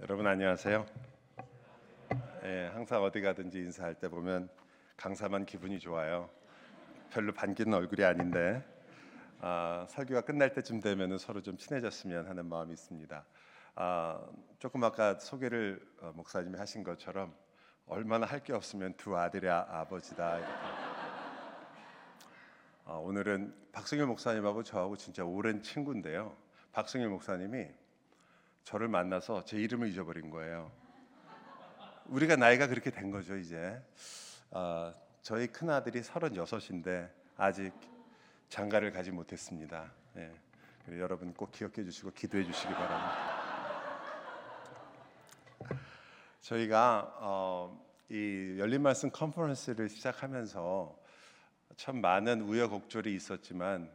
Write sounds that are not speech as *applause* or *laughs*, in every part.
여러분 안녕하세요. 예, 항상 어디 가든지 인사할 때 보면 강사만 기분이 좋아요. 별로 반기는 얼굴이 아닌데 아, 설교가 끝날 때쯤 되면 서로 좀 친해졌으면 하는 마음이 있습니다. 아, 조금 아까 소개를 어, 목사님이 하신 것처럼 얼마나 할 게 없으면 두 아들의 아, 버지다. 아, 오늘은 박승일 목사님하고 저하고 진짜 오랜 친구인데요. 박승일 목사님이 저를 만나서 제 이름을 잊어버린 거예요. 우리가 나이가 그렇게 된 거죠 이제. 아, 저희 큰 아들이 36인데 아직 장가를 가지 못했습니다. 예. 여러분 꼭 기억해 주시고 기도해 주시기 바랍니다. 저희가 어, 이 열린 말씀 컨퍼런스를 시작하면서 참 많은 우여곡절이 있었지만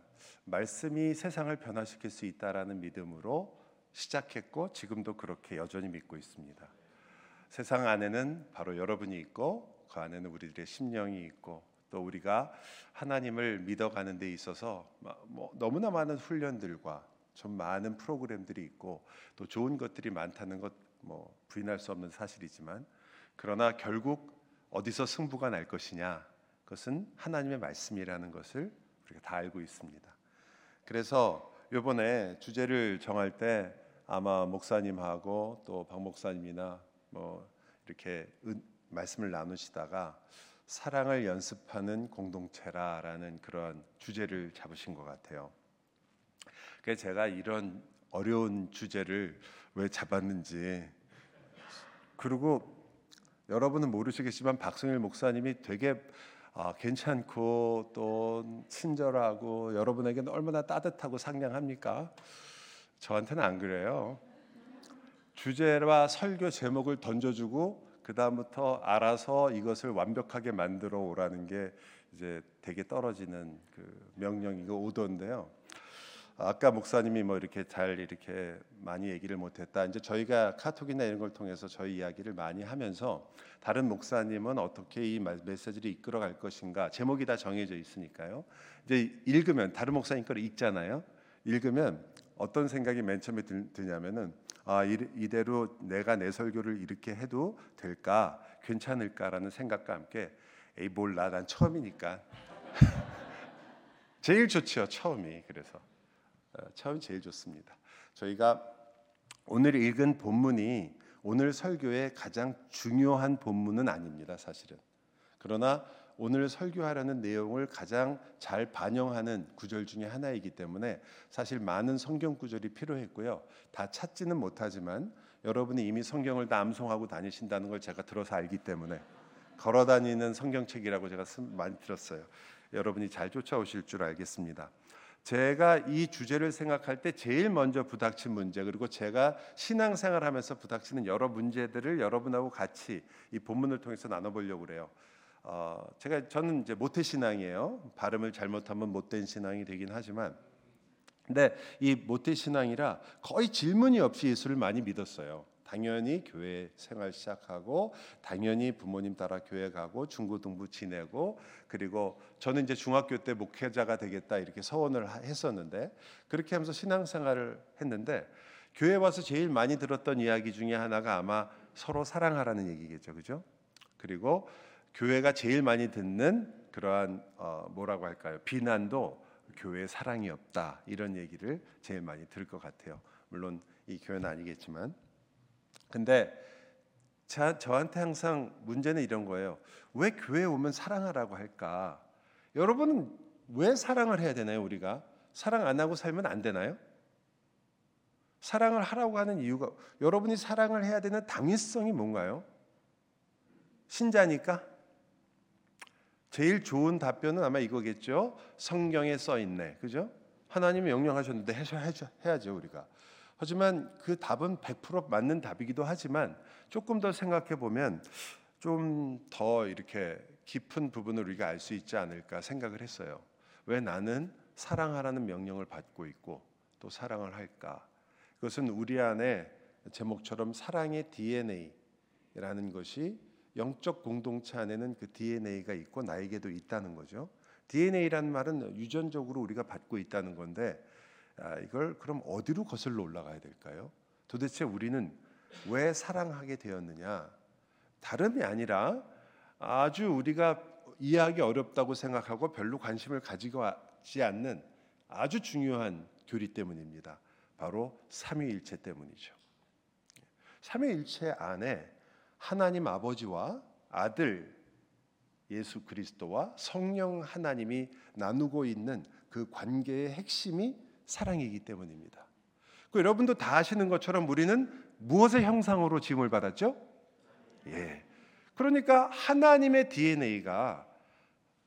말씀이 세상을 변화시킬 수 있다라는 믿음으로 시작했고 지금도 그렇게 여전히 믿고 있습니다. 세상 안에는 바로 여러분이 있고 그 안에는 우리들의 심령이 있고 또 우리가 하나님을 믿어가는 데 있어서 뭐 너무나 많은 훈련들과 좀 많은 프로그램들이 있고 또 좋은 것들이 많다는 것 뭐 부인할 수 없는 사실이지만 그러나 결국 어디서 승부가 날 것이냐 그것은 하나님의 말씀이라는 것을 우리가 다 알고 있습니다. 그래서 이번에 주제를 정할 때 아마 목사님하고 또 박 목사님이나 뭐 이렇게 말씀을 나누시다가 사랑을 연습하는 공동체라라는 그런 주제를 잡으신 것 같아요. 그래서 제가 이런 어려운 주제를 왜 잡았는지 그리고 여러분은 모르시겠지만 박승일 목사님이 되게 아, 괜찮고 또 친절하고 여러분에게는 얼마나 따뜻하고 상냥합니까? 저한테는 안 그래요. 주제와 설교 제목을 던져주고 그 다음부터 알아서 이것을 완벽하게 만들어 오라는 게 이제 되게 떨어지는 그 명령이고 오더인데요. 아까 목사님이 뭐 이렇게 잘 이렇게 많이 얘기를 못했다. 이제 저희가 카톡이나 이런 걸 통해서 저희 이야기를 많이 하면서 다른 목사님은 어떻게 이 메시지를 이끌어 갈 것인가 제목이 다 정해져 있으니까요. 이제 읽으면 다른 목사님 걸 읽잖아요. 읽으면 어떤 생각이 맨 처음에 드냐면은 아 이대로 내가 내 설교를 이렇게 해도 될까? 괜찮을까라는 생각과 함께 에이 몰라. 난 처음이니까. *laughs* 제일 좋죠 처음이. 그래서 어, 처음이 제일 좋습니다. 저희가 오늘 읽은 본문이 오늘 설교의 가장 중요한 본문은 아닙니다 사실은. 그러나 오늘 설교하라는 내용을 가장 잘 반영하는 구절 중에 하나이기 때문에 사실 많은 성경 구절이 필요했고요. 다 찾지는 못하지만 여러분이 이미 성경을 다 암송하고 다니신다는 걸 제가 들어서 알기 때문에 걸어 다니는 성경책이라고 제가 많이 들었어요. 여러분이 잘 쫓아오실 줄 알겠습니다. 제가 이 주제를 생각할 때 제일 먼저 부닥친 문제 그리고 제가 신앙생활하면서 부닥치는 여러 문제들을 여러분하고 같이 이 본문을 통해서 나눠보려고 그래요. 어, 제가 저는 이제 모태 신앙이에요. 발음을 잘못하면 못된 신앙이 되긴 하지만, 근데 이 모태 신앙이라 거의 질문이 없이 예수를 많이 믿었어요. 당연히 교회 생활 시작하고 당연히 부모님 따라 교회 가고 중고등부 지내고 그리고 저는 이제 중학교 때 목회자가 되겠다 이렇게 서원을 했었는데 그렇게 하면서 신앙생활을 했는데 교회 와서 제일 많이 들었던 이야기 중에 하나가 아마 서로 사랑하라는 얘기겠죠, 그죠? 그리고 교회가 제일 많이 듣는 그러한 어, 뭐라고 할까요? 비난도 교회 사랑이 없다 이런 얘기를 제일 많이 들을 것 같아요. 물론 이 교회는 아니겠지만, 근데 자, 저한테 항상 문제는 이런 거예요. 왜 교회 오면 사랑하라고 할까? 여러분은 왜 사랑을 해야 되나요? 우리가 사랑 안 하고 살면 안 되나요? 사랑을 하라고 하는 이유가 여러분이 사랑을 해야 되는 당위성이 뭔가요? 신자니까 제일 좋은 답변은 아마 이거겠죠. 성경에 써 있네. 그죠? 하나님이 명령하셨는데 해야죠, 우리가. 하지만 그 답은 100% 맞는 답이기도 하지만 조금 더 생각해 보면 좀 더 이렇게 깊은 부분을 우리가 알 수 있지 않을까 생각을 했어요. 왜 나는 사랑하라는 명령을 받고 있고 또 사랑을 할까? 그것은 우리 안에 제목처럼 사랑의 DNA라는 것이 영적 공동체 안에는 그 DNA가 있고 나에게도 있다는 거죠. DNA라는 말은 유전적으로 우리가 받고 있다는 건데 아, 이걸 그럼 어디로 거슬러 올라가야 될까요? 도대체 우리는 왜 사랑하게 되었느냐? 다름이 아니라 아주 우리가 이해하기 어렵다고 생각하고 별로 관심을 가지고 있지 않는 아주 중요한 교리 때문입니다. 바로 삼위일체 때문이죠. 삼위일체 안에 하나님 아버지와 아들 예수 그리스도와 성령 하나님이 나누고 있는 그 관계의 핵심이 사랑이기 때문입니다. 그 여러분도 다 아시는 것처럼 우리는 무엇의 형상으로 지음을 받았죠? 예. 그러니까 하나님의 DNA가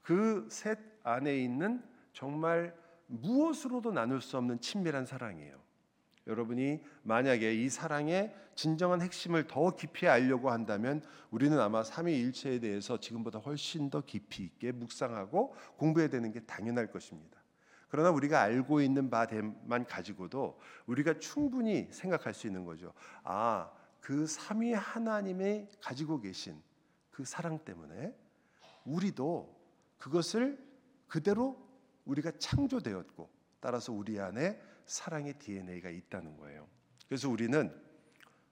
그 셋 안에 있는 정말 무엇으로도 나눌 수 없는 친밀한 사랑이에요. 여러분이 만약에 이 사랑의 진정한 핵심을 더 깊이 알려고 한다면 우리는 아마 삼위일체에 대해서 지금보다 훨씬 더 깊이 있게 묵상하고 공부해야 되는 게 당연할 것입니다. 그러나 우리가 알고 있는 바만 가지고도 우리가 충분히 생각할 수 있는 거죠. 아, 그 삼위 하나님이 가지고 계신 그 사랑 때문에 우리도 그것을 그대로 우리가 창조되었고 따라서 우리 안에 사랑의 DNA가 있다는 거예요. 그래서 우리는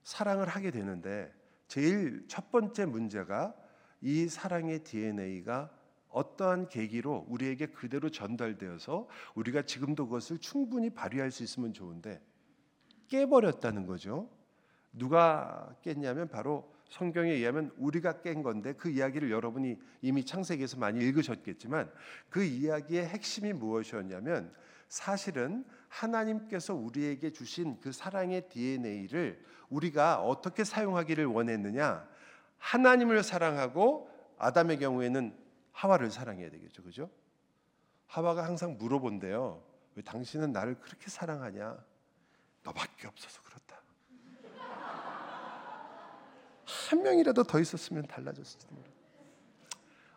사랑을 하게 되는데 제일 첫 번째 문제가 이 사랑의 DNA가 어떠한 계기로 우리에게 그대로 전달되어서 우리가 지금도 그것을 충분히 발휘할 수 있으면 좋은데 깨버렸다는 거죠. 누가 깼냐면 바로 성경에 의하면 우리가 깬 건데 그 이야기를 여러분이 이미 창세기에서 많이 읽으셨겠지만 그 이야기의 핵심이 무엇이었냐면 사실은 하나님께서 우리에게 주신 그 사랑의 DNA를 우리가 어떻게 사용하기를 원했느냐? 하나님을 사랑하고 아담의 경우에는 하와를 사랑해야 되겠죠. 그죠? 하와가 항상 물어본대요. 왜 당신은 나를 그렇게 사랑하냐? 너밖에 없어서 그렇다. 한 명이라도 더 있었으면 달라졌을지도 몰라.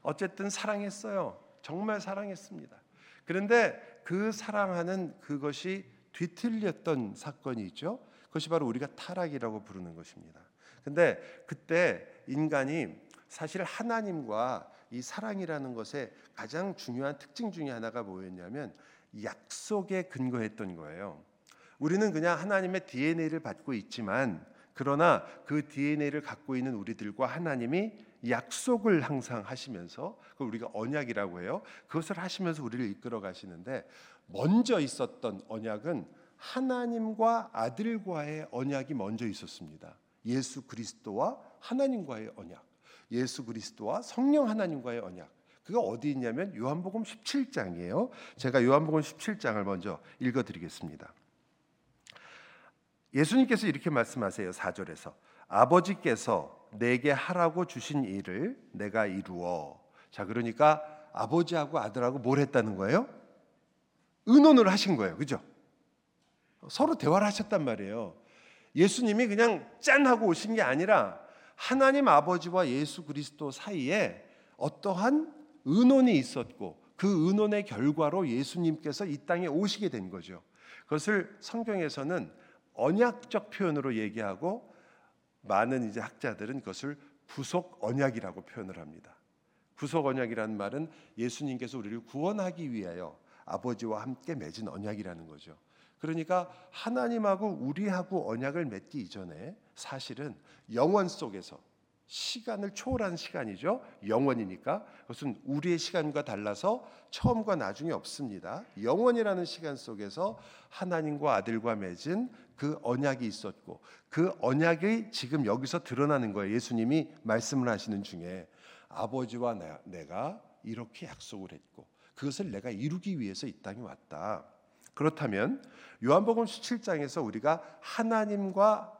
어쨌든 사랑했어요. 정말 사랑했습니다. 그런데 그 사랑하는 그것이 뒤틀렸던 사건이 있죠. 그것이 바로 우리가 타락이라고 부르는 것입니다. 근데 그때 인간이 사실 하나님과 이 사랑이라는 것의 가장 중요한 특징 중에 하나가 뭐였냐면 약속에 근거했던 거예요. 우리는 그냥 하나님의 DNA를 받고 있지만 그러나 그 DNA를 갖고 있는 우리들과 하나님이 약속을 항상 하시면서 그걸 우리가 언약이라고 해요. 그것을 하시면서 우리를 이끌어 가시는데 먼저 있었던 언약은 하나님과 아들과의 언약이 먼저 있었습니다. 예수 그리스도와 하나님과의 언약. 예수 그리스도와 성령 하나님과의 언약. 그가 어디 있냐면 요한복음 17장이에요. 제가 요한복음 17장을 먼저 읽어 드리겠습니다. 예수님께서 이렇게 말씀하세요. 4절에서 아버지께서 내게 하라고 주신 일을 내가 이루어. 자, 그러니까 아버지하고 아들하고 뭘 했다는 거예요? 의논을 하신 거예요. 그죠? 서로 대화를 하셨단 말이에요. 예수님이 그냥 짠 하고 오신 게 아니라 하나님 아버지와 예수 그리스도 사이에 어떠한 의논이 있었고 그 의논의 결과로 예수님께서 이 땅에 오시게 된 거죠. 그것을 성경에서는 언약적 표현으로 얘기하고 많은 이제 학자들은 그것을 부속 언약이라고 표현을 합니다. 부속 언약이라는 말은 예수님께서 우리를 구원하기 위하여 아버지와 함께 맺은 언약이라는 거죠. 그러니까 하나님하고 우리하고 언약을 맺기 이전에 사실은 영원 속에서 시간을 초월한 시간이죠. 영원이니까 그것은 우리의 시간과 달라서 처음과 나중에 없습니다. 영원이라는 시간 속에서 하나님과 아들과 맺은 그 언약이 있었고 그 언약이 지금 여기서 드러나는 거예요. 예수님이 말씀을 하시는 중에 아버지와 내가 이렇게 약속을 했고 그것을 내가 이루기 위해서 이 땅에 왔다. 그렇다면 요한복음 17장에서 우리가 하나님과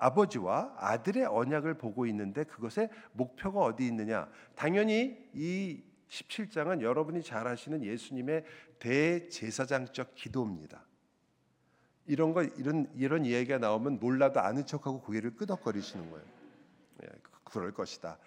아버지와 아들의 언약을 보고 있는데 그것의 목표가 어디 있느냐? 당연히 이 17장은 여러분이 잘 아시는 예수님의 대제사장적 기도입니다. 이런 거 이런 이런 이야기가 나오면 몰라도 아는 척하고 고개를 끄덕거리시는 거예요. 예, 그럴 것이다.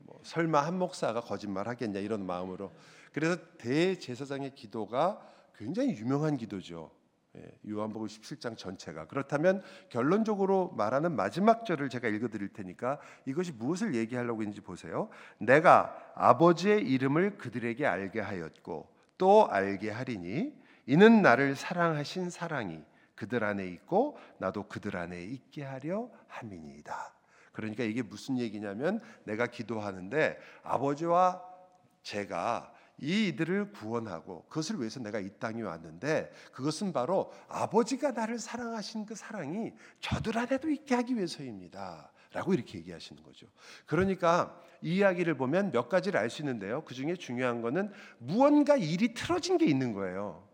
뭐 설마 한 목사가 거짓말 하겠냐 이런 마음으로. 그래서 대제사장의 기도가 굉장히 유명한 기도죠. 예, 요한복음 17장 전체가 그렇다면 결론적으로 말하는 마지막 절을 제가 읽어 드릴 테니까 이것이 무엇을 얘기하려고 했는지 보세요. 내가 아버지의 이름을 그들에게 알게 하였고 또 알게 하리니 이는 나를 사랑하신 사랑이 그들 안에 있고 나도 그들 안에 있게 하려 함이니이다. 그러니까 이게 무슨 얘기냐면 내가 기도하는데 아버지와 제가 이들을 구원하고 그것을 위해서 내가 이 땅에 왔는데 그것은 바로 아버지가 나를 사랑하신 그 사랑이 저들 안에도 있게 하기 위해서입니다. 라고 이렇게 얘기하시는 거죠. 그러니까 이 이야기를 보면 몇 가지를 알 수 있는데요. 그 중에 중요한 거는 무언가 일이 틀어진 게 있는 거예요.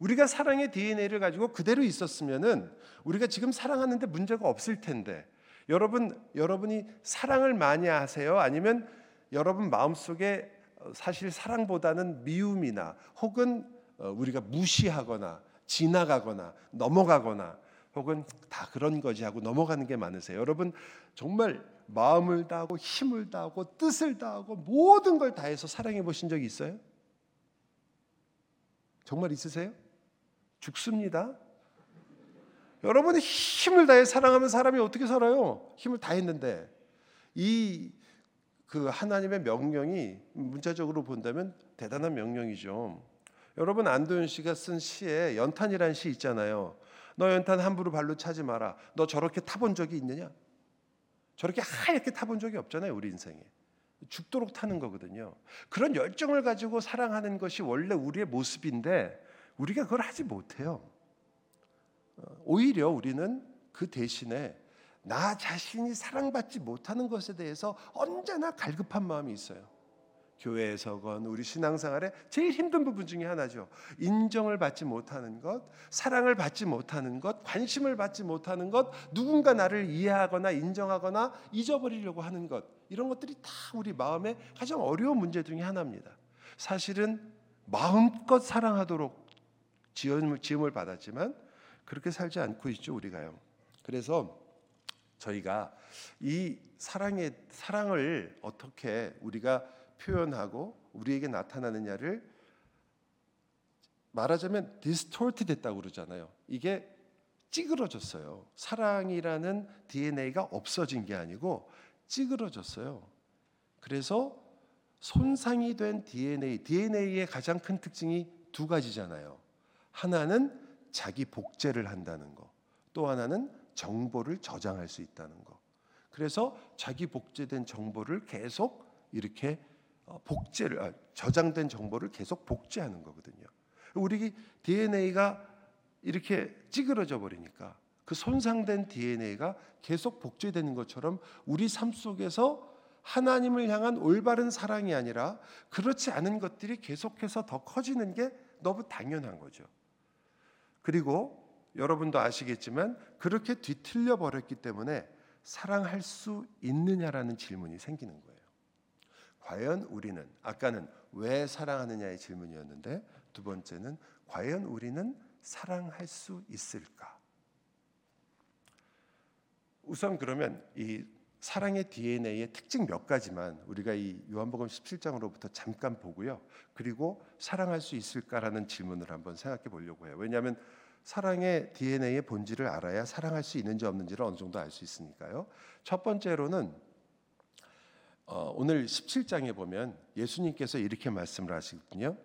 우리가 사랑의 DNA를 가지고 그대로 있었으면은 우리가 지금 사랑하는데 문제가 없을 텐데 여러분 여러분이 사랑을 많이 하세요? 아니면 여러분 마음속에 사실 사랑보다는 미움이나 혹은 어, 우리가 무시하거나 지나가거나 넘어가거나 혹은 다 그런 거지 하고 넘어가는 게 많으세요. 여러분 정말 마음을 다하고 힘을 다하고 뜻을 다하고 모든 걸 다해서 사랑해 보신 적이 있어요? 정말 있으세요? 죽습니다. 여러분이 힘을 다해 사랑하면 사람이 어떻게 살아요? 힘을 다했는데 이 그 하나님의 명령이 문자적으로 본다면 대단한 명령이죠. 여러분 안도현 씨가 쓴 시에 연탄이라는 시 있잖아요. 너 연탄 함부로 발로 차지 마라. 너 저렇게 타본 적이 있느냐? 저렇게 하얗게 타본 적이 없잖아요, 우리 인생에. 죽도록 타는 거거든요. 그런 열정을 가지고 사랑하는 것이 원래 우리의 모습인데 우리가 그걸 하지 못해요. 어, 오히려 우리는 그 대신에 나 자신이 사랑받지 못하는 것에 대해서 언제나 갈급한 마음이 있어요. 교회에서건 우리 신앙생활에 제일 힘든 부분 중에 하나죠. 인정을 받지 못하는 것, 사랑을 받지 못하는 것, 관심을 받지 못하는 것, 누군가 나를 이해하거나 인정하거나 잊어버리려고 하는 것, 이런 것들이 다 우리 마음의 가장 어려운 문제 중에 하나입니다. 사실은 마음껏 사랑하도록 지음을, 받았지만 그렇게 살지 않고 있죠 우리가요. 그래서 저희가 이 사랑의 사랑을 어떻게 우리가 표현하고 우리에게 나타나느냐를 말하자면 디스토트 됐다고 그러잖아요. 이게 찌그러졌어요. 사랑이라는 DNA가 없어진 게 아니고 찌그러졌어요. 그래서 손상이 된 DNA, DNA의 가장 큰 특징이 두 가지잖아요. 하나는 자기 복제를 한다는 거. 또 하나는 정보를 저장할 수 있다는 거. 그래서 자기 복제된 정보를 계속 이렇게 어, 복제를 아, 저장된 정보를 계속 복제하는 거거든요. 우리 DNA가 이렇게 찌그러져 버리니까 그 손상된 DNA가 계속 복제되는 것처럼 우리 삶 속에서 하나님을 향한 올바른 사랑이 아니라 그렇지 않은 것들이 계속해서 더 커지는 게 너무 당연한 거죠. 그리고 여러분도 아시겠지만 그렇게 뒤틀려 버렸기 때문에 사랑할 수 있느냐라는 질문이 생기는 거예요. 과연 우리는 아까는 왜 사랑하느냐의 질문이었는데 두 번째는 과연 우리는 사랑할 수 있을까? 우선 그러면 이 사랑의 DNA의 특징 몇 가지만 우리가 이 요한복음 17장으로부터 잠깐 보고요. 그리고 사랑할 수 있을까라는 질문을 한번 생각해 보려고 해요. 왜냐하면 사랑의 DNA의 본질을 알아야 사랑할 수 있는지 없는지를 어느 정도 알 수 있으니까요. 첫 번째로는 어, 오늘 17장에 보면 예수님께서 이렇게 말씀을 하시거든요.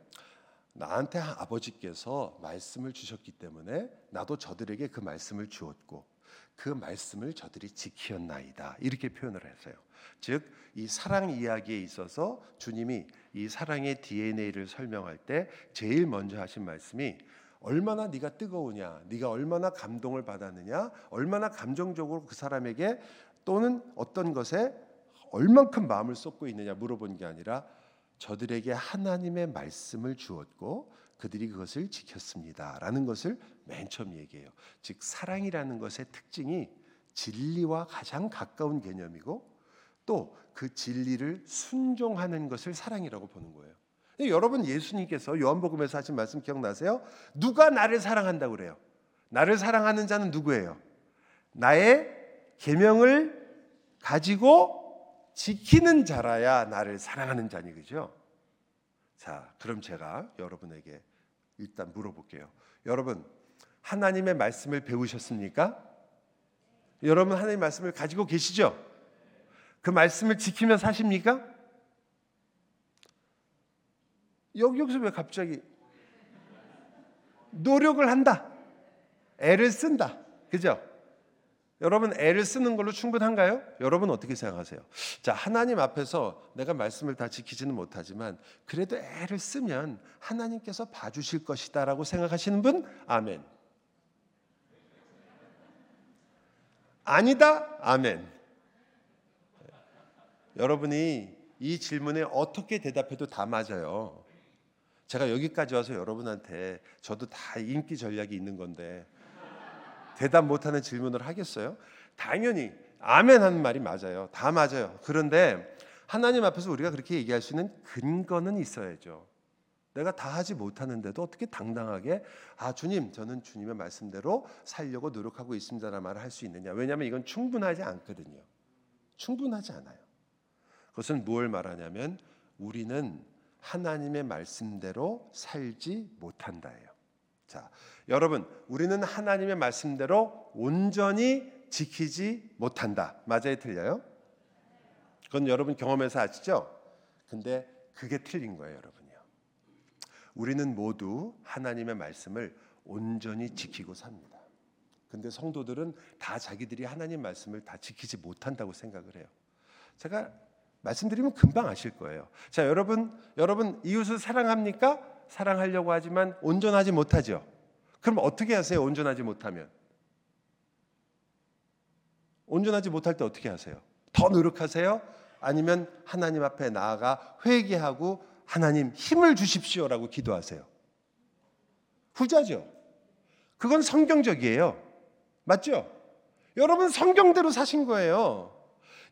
나한테 아버지께서 말씀을 주셨기 때문에 나도 저들에게 그 말씀을 주었고 그 말씀을 저들이 지키었나이다. 이렇게 표현을 했어요. 즉, 이 사랑 이야기에 있어서 주님이 이 사랑의 DNA를 설명할 때 제일 먼저 하신 말씀이 얼마나 네가 뜨거우냐, 네가 얼마나 감동을 받았느냐, 얼마나 감정적으로 그 사람에게 또는 어떤 것에 얼만큼 마음을 쏟고 있느냐 물어본 게 아니라 저들에게 하나님의 말씀을 주었고 그들이 그것을 지켰습니다라는 것을 맨 처음 얘기해요. 즉 사랑이라는 것의 특징이 진리와 가장 가까운 개념이고 또 그 진리를 순종하는 것을 사랑이라고 보는 거예요. 여러분 예수님께서 요한복음에서 하신 말씀 기억나세요? 누가 나를 사랑한다고 그래요? 나를 사랑하는 자는 누구예요? 나의 계명을 가지고 지키는 자라야 나를 사랑하는 자니 그죠? 자, 그럼 제가 여러분에게 일단 물어볼게요. 여러분 하나님의 말씀을 배우셨습니까? 여러분 하나님의 말씀을 가지고 계시죠? 그 말씀을 지키며 사십니까? 여기 여기서 왜 갑자기 노력을 한다. 애를 쓴다. 그죠? 여러분 애를 쓰는 걸로 충분한가요? 여러분 어떻게 생각하세요? 자, 하나님 앞에서 내가 말씀을 다 지키지는 못하지만 그래도 애를 쓰면 하나님께서 봐 주실 것이다라고 생각하시는 분? 아멘. 아니다? 아멘. 여러분이 이 질문에 어떻게 대답해도 다 맞아요. 제가 여기까지 와서 여러분한테 저도 다 인기 전략이 있는 건데 대답 못하는 질문을 하겠어요? 당연히 아멘 하는 말이 맞아요. 다 맞아요. 그런데 하나님 앞에서 우리가 그렇게 얘기할 수 있는 근거는 있어야죠. 내가 다 하지 못하는데도 어떻게 당당하게 아 주님 저는 주님의 말씀대로 살려고 노력하고 있습니다라는 말을 할 수 있느냐? 왜냐하면 이건 충분하지 않거든요. 충분하지 않아요. 그것은 무엇을 말하냐면 우리는 하나님의 말씀대로 살지 못한다예요. 자, 여러분, 우리는 하나님의 말씀대로 온전히 지키지 못한다. 맞아요, 틀려요? 그건 여러분 경험에서 아시죠? 근데 그게 틀린 거예요, 여러분이요. 우리는 모두 하나님의 말씀을 온전히 지키고 삽니다. 근데 성도들은 다 자기들이 하나님 말씀을 다 지키지 못한다고 생각을 해요. 제가 말씀드리면 금방 아실 거예요. 자, 여러분, 여러분 이웃을 사랑합니까? 사랑하려고 하지만 온전하지 못하죠. 그럼 어떻게 하세요? 온전하지 못하면 온전하지 못할 때 어떻게 하세요? 더 노력하세요? 아니면 하나님 앞에 나아가 회개하고 하나님 힘을 주십시오라고 기도하세요. 후자죠. 그건 성경적이에요. 맞죠? 여러분 성경대로 사신 거예요.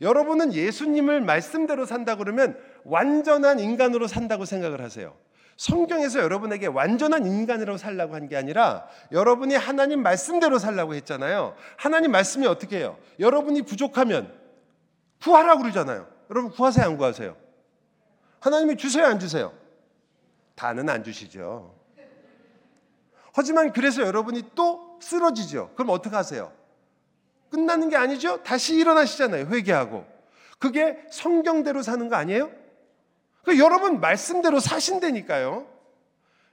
여러분은 예수님을 말씀대로 산다 그러면 완전한 인간으로 산다고 생각을 하세요. 성경에서 여러분에게 완전한 인간으로 살라고 한 게 아니라 여러분이 하나님 말씀대로 살라고 했잖아요. 하나님 말씀이 어떻게 해요? 여러분이 부족하면 구하라고 그러잖아요. 여러분 구하세요, 안 구하세요? 하나님이 주세요, 안 주세요? 다는 안 주시죠. 하지만 그래서 여러분이 또 쓰러지죠. 그럼 어떻게 하세요? 끝나는 게 아니죠? 다시 일어나시잖아요. 회개하고. 그게 성경대로 사는 거 아니에요? 그 여러분 말씀대로 사신다니까요.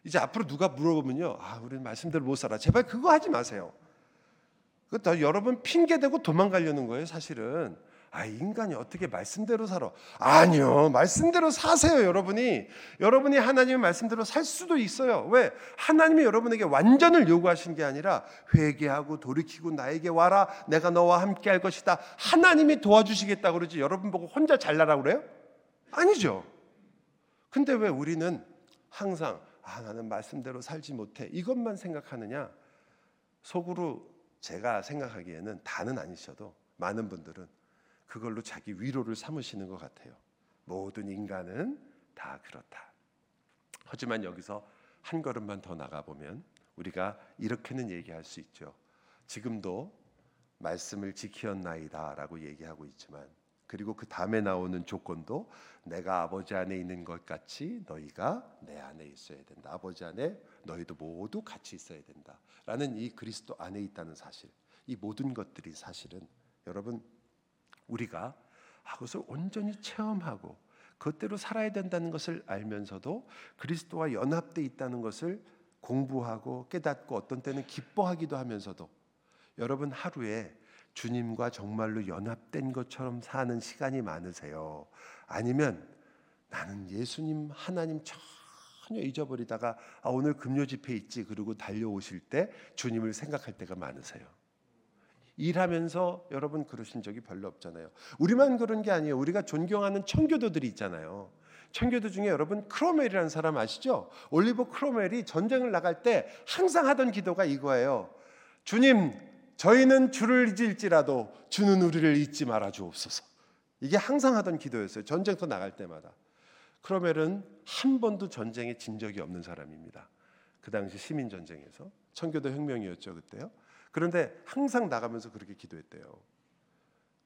이제 앞으로 누가 물어보면요. 아, 우리는 말씀대로 못 살아. 제발 그거 하지 마세요. 그다 여러분 핑계 대고 도망가려는 거예요, 사실은. 아, 인간이 어떻게 말씀대로 살아? 아니요. 말씀대로 사세요, 여러분이. 여러분이 하나님의 말씀대로 살 수도 있어요. 왜? 하나님이 여러분에게 완전을 요구하신 게 아니라 회개하고 돌이키고 나에게 와라. 내가 너와 함께 할 것이다. 하나님이 도와주시겠다 그러지. 여러분 보고 혼자 잘나라고 그래요? 아니죠. 근데 왜 우리는 항상 아, 나는 말씀대로 살지 못해. 이것만 생각하느냐? 속으로 제가 생각하기에는 다는 아니셔도 많은 분들은 그걸로 자기 위로를 삼으시는 것 같아요. 모든 인간은 다 그렇다. 하지만 여기서 한 걸음만 더 나가 보면 우리가 이렇게는 얘기할 수 있죠. 지금도 말씀을 지키었나이다 라고 얘기하고 있지만 그리고 그 다음에 나오는 조건도 내가 아버지 안에 있는 것 같이 너희가 내 안에 있어야 된다. 아버지 안에 너희도 모두 같이 있어야 된다 라는 이 그리스도 안에 있다는 사실. 이 모든 것들이 사실은 여러분 우리가 그것을 온전히 체험하고 그대로 살아야 된다는 것을 알면서도 그리스도와 연합돼 있다는 것을 공부하고 깨닫고 어떤 때는 기뻐하기도 하면서도 여러분 하루에 주님과 정말로 연합된 것처럼 사는 시간이 많으세요? 아니면 나는 예수님 하나님 전혀 잊어버리다가 아, 오늘 금요 집회 있지 그리고 달려오실 때 주님을 생각할 때가 많으세요? 일하면서 여러분 그러신 적이 별로 없잖아요. 우리만 그런 게 아니에요. 우리가 존경하는 청교도들이 있잖아요. 청교도 중에 여러분 크로멜이라는 사람 아시죠? 올리버 크로멜이 전쟁을 나갈 때 항상 하던 기도가 이거예요. 주님, 저희는 주를 잊을지라도 주는 우리를 잊지 말아 주옵소서. 이게 항상 하던 기도였어요. 전쟁터 나갈 때마다. 크로멜은 한 번도 전쟁에 진 적이 없는 사람입니다. 그 당시 시민 전쟁에서 청교도 혁명이었죠 그때요. 그런데 항상 나가면서 그렇게 기도했대요.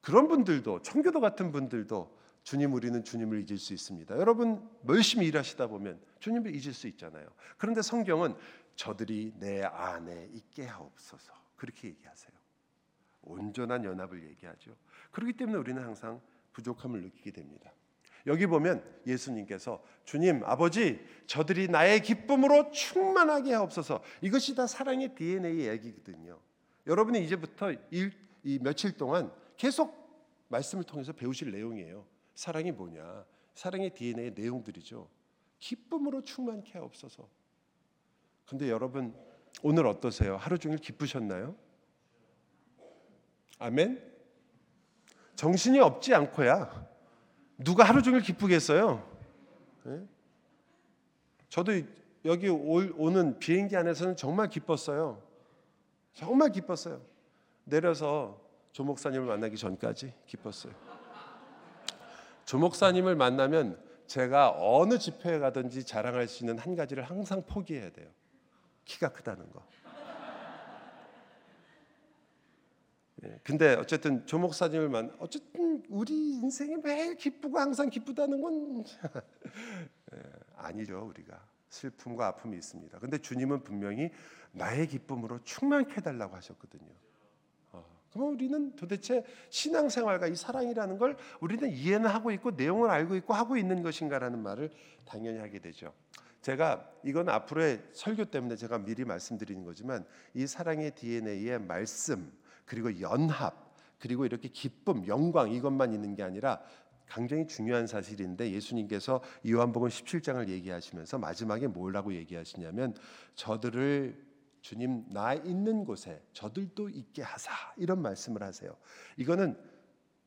그런 분들도 청교도 같은 분들도 주님 우리는 주님을 잊을 수 있습니다. 여러분 열심히 일하시다 보면 주님을 잊을 수 있잖아요. 그런데 성경은 저들이 내 안에 있게 하옵소서 그렇게 얘기하세요. 온전한 연합을 얘기하죠. 그렇기 때문에 우리는 항상 부족함을 느끼게 됩니다. 여기 보면 예수님께서 주님 아버지 저들이 나의 기쁨으로 충만하게 하옵소서 이것이 다 사랑의 DNA 얘기거든요. 여러분이 이제부터 일, 이 며칠 동안 계속 말씀을 통해서 배우실 내용이에요. 사랑이 뭐냐? 사랑의 DNA 내용들이죠. 기쁨으로 충만케 하옵소서. 근데 여러분 오늘 어떠세요? 하루 종일 기쁘셨나요? 아멘. 정신이 없지 않고야 누가 하루 종일 기쁘겠어요? 네? 저도 여기 올, 오는 비행기 안에서는 정말 기뻤어요. 정말 기뻤어요. 내려서 조 목사님을 만나기 전까지 기뻤어요. 조 목사님을 만나면 제가 어느 집회에 가든지 자랑할 수 있는 한 가지를 항상 포기해야 돼요. 키가 크다는 거. 예, 근데 어쨌든 조 목사님을 만 어쨌든 우리 인생이 매일 기쁘고 항상 기쁘다는 건 *laughs* 예, 아니죠 우리가 슬픔과 아픔이 있습니다. 근데 주님은 분명히 나의 기쁨으로 충만케 해달라고 하셨거든요. 어, 그럼 우리는 도대체 신앙생활과 이 사랑이라는 걸 우리는 이해는 하고 있고 내용을 알고 있고 하고 있는 것인가라는 말을 당연히 하게 되죠. 제가 이건 앞으로의 설교 때문에 제가 미리 말씀드리는 거지만 이 사랑의 DNA의 말씀 그리고 연합 그리고 이렇게 기쁨, 영광 이것만 있는 게 아니라 굉장히 중요한 사실인데 예수님께서 요한복음 17장을 얘기하시면서 마지막에 뭐라고 얘기하시냐면 저들을 주님 나 있는 곳에 저들도 있게 하사 이런 말씀을 하세요. 이거는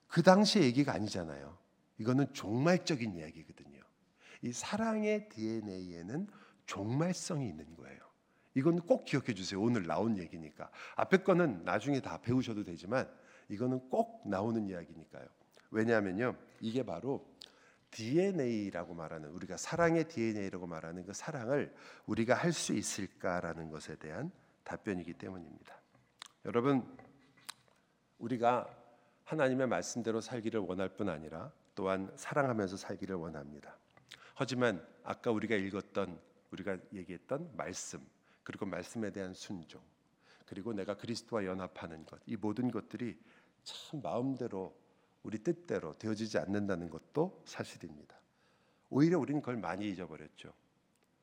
그 당시 얘기가 아니잖아요. 이거는 종말적인 이야기거든요. 이 사랑의 DNA에는 종말성이 있는 거예요. 이건 꼭 기억해 주세요. 오늘 나온 얘기니까. 앞에 거는 나중에 다 배우셔도 되지만 이거는 꼭 나오는 이야기니까요. 왜냐하면요. 이게 바로 DNA라고 말하는 우리가 사랑의 DNA라고 말하는 그 사랑을 우리가 할 수 있을까라는 것에 대한 답변이기 때문입니다. 여러분 우리가 하나님의 말씀대로 살기를 원할 뿐 아니라 또한 사랑하면서 살기를 원합니다. 하지만 아까 우리가 읽었던 우리가 얘기했던 말씀 그리고 말씀에 대한 순종 그리고 내가 그리스도와 연합하는 것 이 모든 것들이 참 마음대로 우리 뜻대로 되어지지 않는다는 것도 사실입니다. 오히려 우리는 그걸 많이 잊어버렸죠.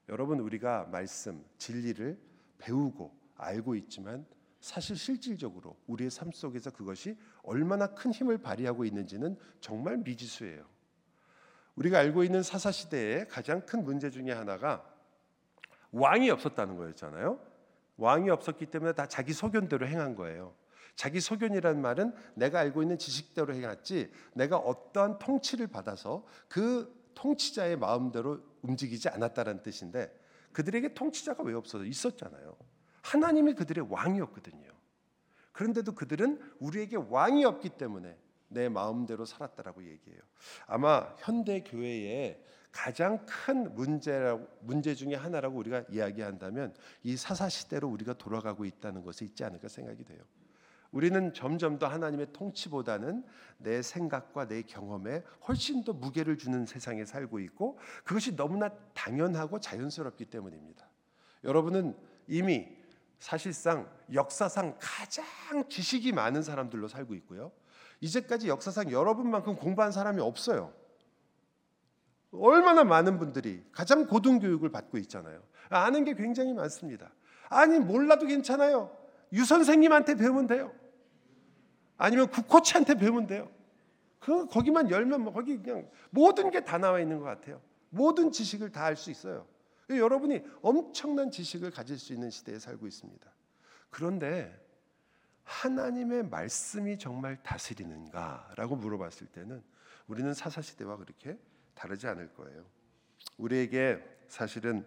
여러분 우리가 말씀 진리를 배우고 알고 있지만 사실 실질적으로 우리의 삶 속에서 그것이 얼마나 큰 힘을 발휘하고 있는지는 정말 미지수예요. 우리가 알고 있는 사사 시대의 가장 큰 문제 중에 하나가 왕이 없었다는 거였잖아요. 왕이 없었기 때문에 다 자기 소견대로 행한 거예요. 자기 소견이라는 말은 내가 알고 있는 지식대로 행했지 내가 어떠한 통치를 받아서 그 통치자의 마음대로 움직이지 않았다는 뜻인데 그들에게 통치자가 왜 없어서 있었잖아요. 하나님이 그들의 왕이었거든요. 그런데도 그들은 우리에게 왕이 없기 때문에 내 마음대로 살았다라고 얘기해요. 아마 현대 교회의 가장 큰 문제 문제 중에 하나라고 우리가 이야기한다면 이 사사 시대로 우리가 돌아가고 있다는 것이 있지 않을까 생각이 돼요. 우리는 점점 더 하나님의 통치보다는 내 생각과 내 경험에 훨씬 더 무게를 주는 세상에 살고 있고 그것이 너무나 당연하고 자연스럽기 때문입니다. 여러분은 이미 사실상 역사상 가장 지식이 많은 사람들로 살고 있고요. 이제까지 역사상 여러분만큼 공부한 사람이 없어요. 얼마나 많은 분들이 가장 고등 교육을 받고 있잖아요. 아는 게 굉장히 많습니다. 아니 몰라도 괜찮아요. 유 선생님한테 배우면 돼요. 아니면 국코치한테 배우면 돼요. 그 거기만 열면 뭐 거기 그냥 모든 게 다 나와 있는 것 같아요. 모든 지식을 다 알 수 있어요. 여러분이 엄청난 지식을 가질 수 있는 시대에 살고 있습니다. 그런데 하나님의 말씀이 정말 다스리는가라고 물어봤을 때는 우리는 사사 시대와 그렇게 다르지 않을 거예요. 우리에게 사실은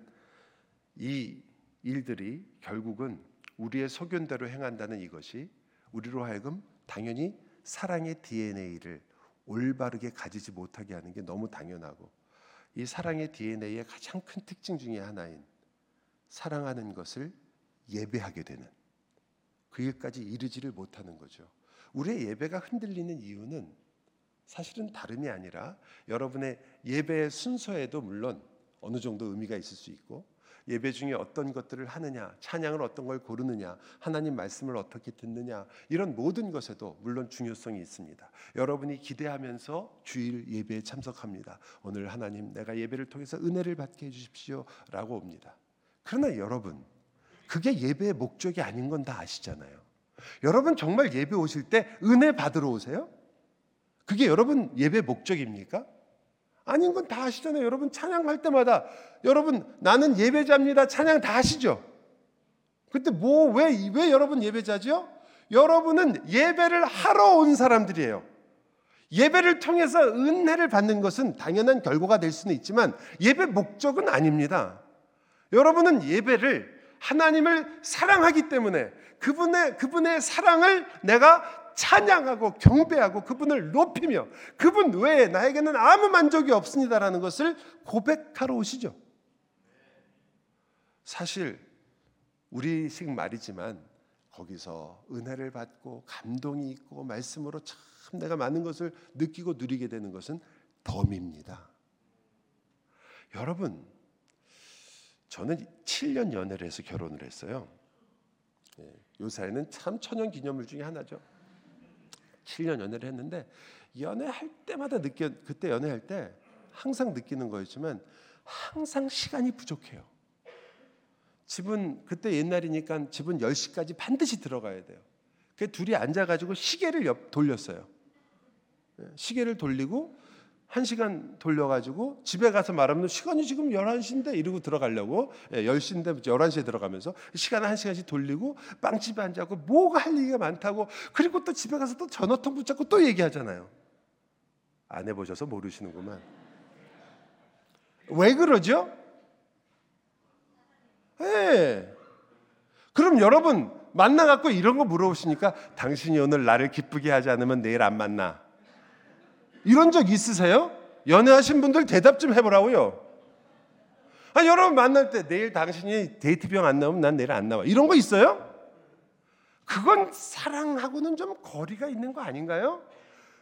이 일들이 결국은 우리의 소견대로 행한다는 이것이 우리로 하여금 당연히 사랑의 DNA를 올바르게 가지지 못하게 하는 게 너무 당연하고 이 사랑의 DNA의 가장 큰 특징 중의 하나인 사랑하는 것을 예배하게 되는 그 일까지 이르지를 못하는 거죠. 우리의 예배가 흔들리는 이유는 사실은 다름이 아니라 여러분의 예배 순서에도 물론 어느 정도 의미가 있을 수 있고 예배 중에 어떤 것들을 하느냐, 찬양을 어떤 걸 고르느냐, 하나님 말씀을 어떻게 듣느냐, 이런 모든 것에도 물론 중요성이 있습니다. 여러분이 기대하면서 주일 예배에 참석합니다. 오늘 하나님 내가 예배를 통해서 은혜를 받게 해 주십시오 라고 옵니다. 그러나 여러분, 그게 예배의 목적이 아닌 건 다 아시잖아요. 여러분 정말 예배 오실 때 은혜 받으러 오세요? 그게 여러분 예배 목적입니까? 아닌 건 다 아시잖아요. 여러분 찬양할 때마다 여러분 나는 예배자입니다. 찬양 다 하시죠. 근데 뭐왜왜 여러분 예배자죠? 여러분은 예배를 하러 온 사람들이에요. 예배를 통해서 은혜를 받는 것은 당연한 결과가 될 수는 있지만 예배 목적은 아닙니다. 여러분은 예배를 하나님을 사랑하기 때문에 그분의 그분의 사랑을 내가 찬양하고 경배하고 그분을 높이며 그분 외에 나에게는 아무 만족이 없습니다라는 것을 고백하러 오시죠. 사실 우리식 말이지만 거기서 은혜를 받고 감동이 있고 말씀으로 참 내가 많은 것을 느끼고 누리게 되는 것은 덤입니다. 여러분, 저는 7년 연애를 해서 결혼을 했어요. 예, 요사이는 참 천연 기념물 중에 하나죠. 7년 연애를 했는데 연애할 때마다 느껴 그때 연애할 때 항상 느끼는 거였지만 항상 시간이 부족해요. 집은 그때 옛날이니까 집은 10시까지 반드시 들어가야 돼요. 그 둘이 앉아 가지고 시계를 옆 돌렸어요. 예, 시계를 돌리고 한 시간 돌려가지고 집에 가서 말하면 시간이 지금 11시인데 이러고 들어가려고 10시인데 11시에 들어가면서 시간을 한 시간씩 돌리고 빵집에 앉아고 뭐가 할 얘기가 많다고 그리고 또 집에 가서 또 전화통 붙잡고 또 얘기하잖아요. 안 해보셔서 모르시는구만. 왜 그러죠? 예. 네. 그럼 여러분 만나갖고 이런 거 물어보시니까 당신이 오늘 나를 기쁘게 하지 않으면 내일 안 만나. 이런 적 있으세요? 연애하신 분들 대답 좀 해보라고요. 아, 여러분 만날 때 내일 당신이 데이트병 안 나오면 난 내일 안 나와. 이런 거 있어요? 그건 사랑하고는 좀 거리가 있는 거 아닌가요?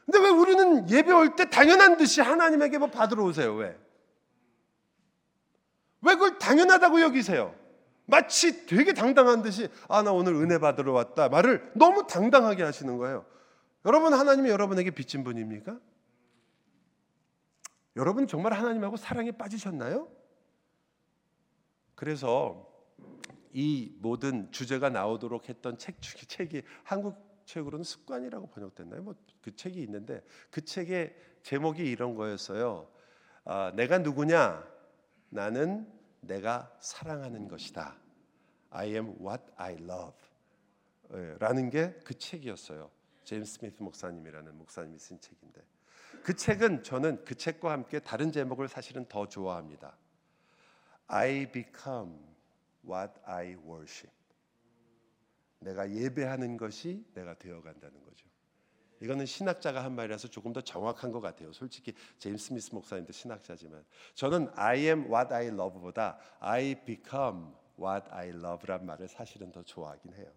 근데 왜 우리는 예배 올 때 당연한 듯이 하나님에게 뭐 받으러 오세요? 왜? 왜 그걸 당연하다고 여기세요? 마치 되게 당당한 듯이 아 나 오늘 은혜 받으러 왔다 말을 너무 당당하게 하시는 거예요. 여러분 하나님이 여러분에게 빚진 분입니까? 여러분 정말 하나님하고 사랑에 빠지셨나요? 그래서 이 모든 주제가 나오도록 했던 책 책이 한국 책으로는 습관이라고 번역됐나요? 뭐 그 책이 있는데 그 책의 제목이 이런 거였어요. 아, 내가 누구냐? 나는 내가 사랑하는 것이다. I am what I love. 예, 라는 게 그 책이었어요. 제임스 스미스 목사님이라는 목사님이 쓴 책인데 그 책은 저는 그 책과 함께 다른 제목을 사실은 더 좋아합니다. I become what I worship. 내가 예배하는 것이 내가 되어 간다는 거죠. 이거는 신학자가 한 말이라서 조금 더 정확한 것 같아요. 솔직히 제임스 스미스 목사님도 신학자지만 저는 I am what I love보다 I become what I love란 말을 사실은 더 좋아하긴 해요.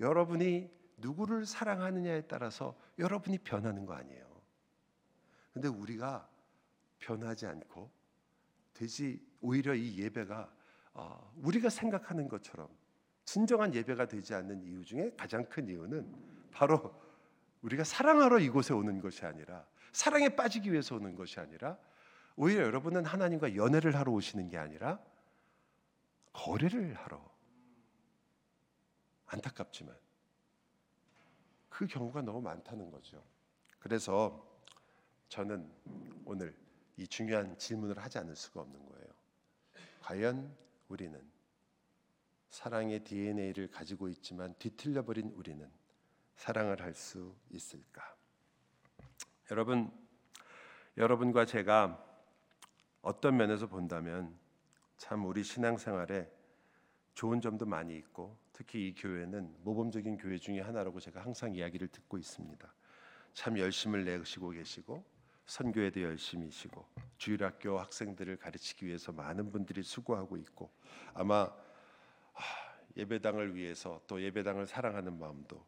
여러분이 누구를 사랑하느냐에 따라서 여러분이 변하는 거 아니에요. 근데 우리가 변하지 않고 되지 오히려 이 예배가 어, 우리가 생각하는 것처럼 진정한 예배가 되지 않는 이유 중에 가장 큰 이유는 바로 우리가 사랑하러 이곳에 오는 것이 아니라 사랑에 빠지기 위해서 오는 것이 아니라 오히려 여러분은 하나님과 연애를 하러 오시는 게 아니라 거래를 하러 안타깝지만 그 경우가 너무 많다는 거죠. 그래서 저는 오늘 이 중요한 질문을 하지 않을 수가 없는 거예요. 과연 우리는 사랑의 DNA를 가지고 있지만 뒤틀려 버린 우리는 사랑을 할 수 있을까? 여러분, 여러분과 제가 어떤 면에서 본다면 참 우리 신앙생활에 좋은 점도 많이 있고 특히 이 교회는 모범적인 교회 중에 하나라고 제가 항상 이야기를 듣고 있습니다. 참 열심을 내시고 계시고 선교에도 열심히시고 주일학교 학생들을 가르치기 위해서 많은 분들이 수고하고 있고 아마 예배당을 위해서 또 예배당을 사랑하는 마음도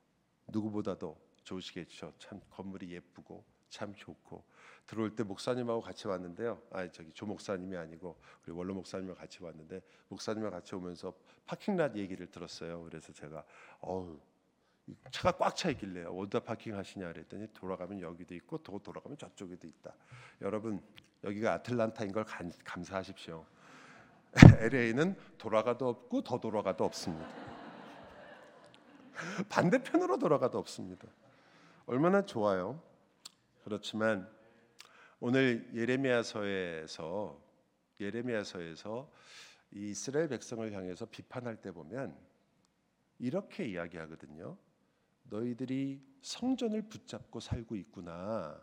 누구보다도 좋으시겠죠. 참 건물이 예쁘고 참 좋고 들어올 때 목사님하고 같이 왔는데요. 아 저기 조 목사님이 아니고 우리 원로 목사님과 같이 왔는데 목사님과 같이 오면서 파킹랏 얘기를 들었어요. 그래서 제가 어우 차가 꽉 차 있길래 어디다 파킹하시냐 그랬더니 돌아가면 여기도 있고 또 돌아가면 저쪽에도 있다. 여러분 여기가 아틀란타인 걸 감, 감사하십시오. *laughs* LA는 돌아가도 없고 더 돌아가도 없습니다. *laughs* 반대편으로 돌아가도 없습니다. 얼마나 좋아요. 그렇지만 오늘 예레미야서에서 예레미야서에서 이스라엘 백성을 향해서 비판할 때 보면 이렇게 이야기하거든요. 너희들이 성전을 붙잡고 살고 있구나.